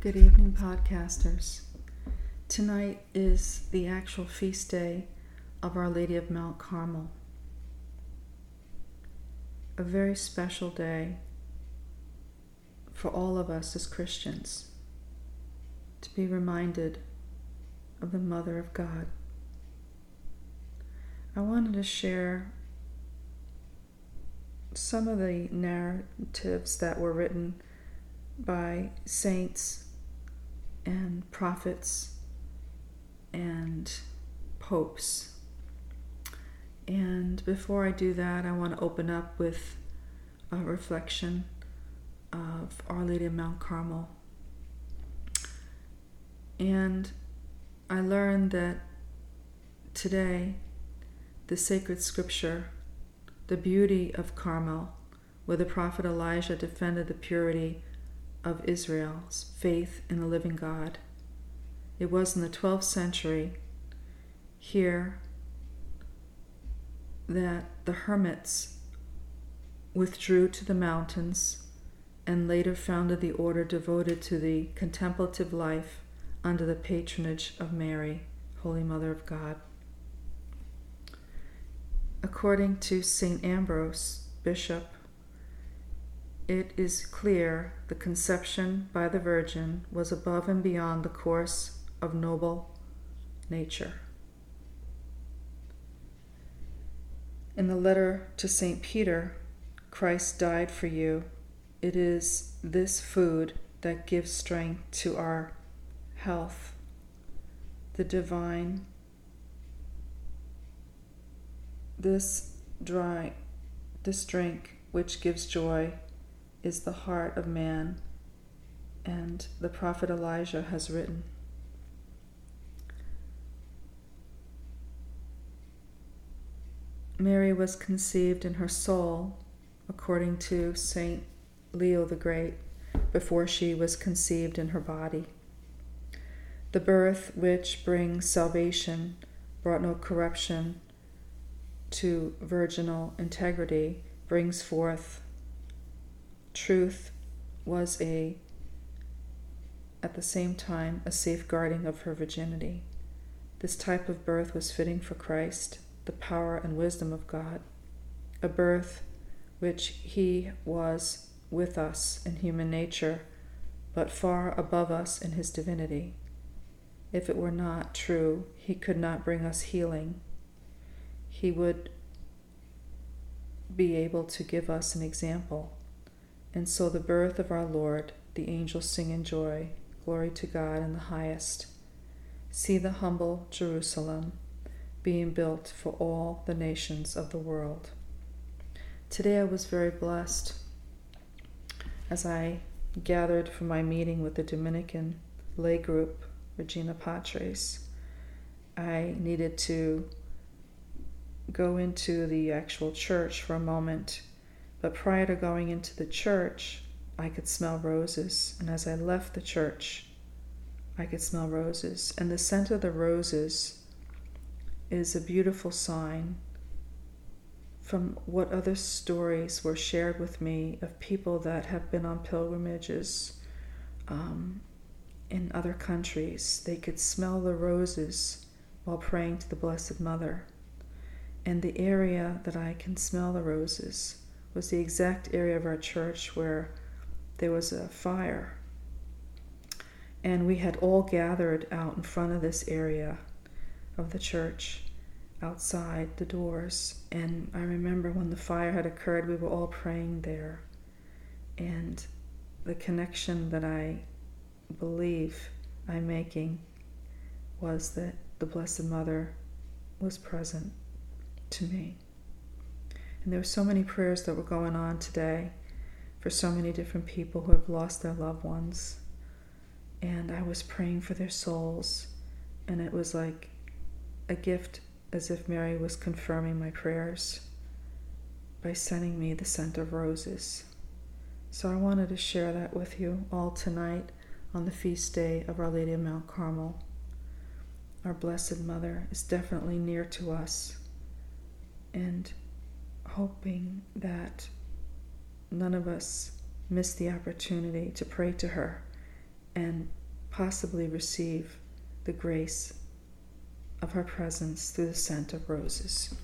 Good evening, podcasters. Tonight is the actual feast day of Our Lady of Mount Carmel. A very special day for all of us as Christians to be reminded of the Mother of God. I wanted to share some of the narratives that were written by saints and prophets and popes. And before I do that, I want to open up with a reflection of Our Lady of Mount Carmel. And I learned that today, the sacred scripture, the beauty of Carmel, where the prophet Elijah defended the purity of Israel's faith in the living God. It was in the 12th century here that the hermits withdrew to the mountains and later founded the order devoted to the contemplative life under the patronage of Mary, Holy Mother of God. According to St. Ambrose, Bishop it is clear the conception by the Virgin was above and beyond the course of noble nature. In the letter to St. Peter, Christ died for you. It is this food that gives strength to our health, the divine, this dry, this drink which gives joy is the heart of man, and the prophet Elijah has written. Mary was conceived in her soul, according to Saint Leo the Great, before she was conceived in her body. The birth which brings salvation brought no corruption to virginal integrity, brings forth truth was a at the same time a safeguarding of her virginity. This type of birth was fitting for Christ, the power and wisdom of God, a birth which he was with us in human nature, but far above us in his divinity. If it were not true, he could not bring us healing. He would be able to give us an example and so the birth of our Lord, the angels sing in joy, Glory to God in the highest. See the humble Jerusalem being built for all the nations of the world. Today I was very blessed as I gathered for my meeting with the Dominican lay group, Regina Patres. I needed to go into the actual church for a moment but prior to going into the church, I could smell roses. And as I left the church, I could smell roses. And the scent of the roses is a beautiful sign from what other stories were shared with me of people that have been on pilgrimages um, in other countries. They could smell the roses while praying to the Blessed Mother. And the area that I can smell the roses was the exact area of our church where there was a fire. And we had all gathered out in front of this area of the church, outside the doors. And I remember when the fire had occurred, we were all praying there. And the connection that I believe I'm making was that the Blessed Mother was present to me. And there were so many prayers that were going on today for so many different people who have lost their loved ones. And I was praying for their souls. And it was like a gift, as if Mary was confirming my prayers by sending me the scent of roses. So I wanted to share that with you all tonight on the feast day of Our Lady of Mount Carmel. Our Blessed Mother is definitely near to us. And hoping that none of us miss the opportunity to pray to her and possibly receive the grace of her presence through the scent of roses.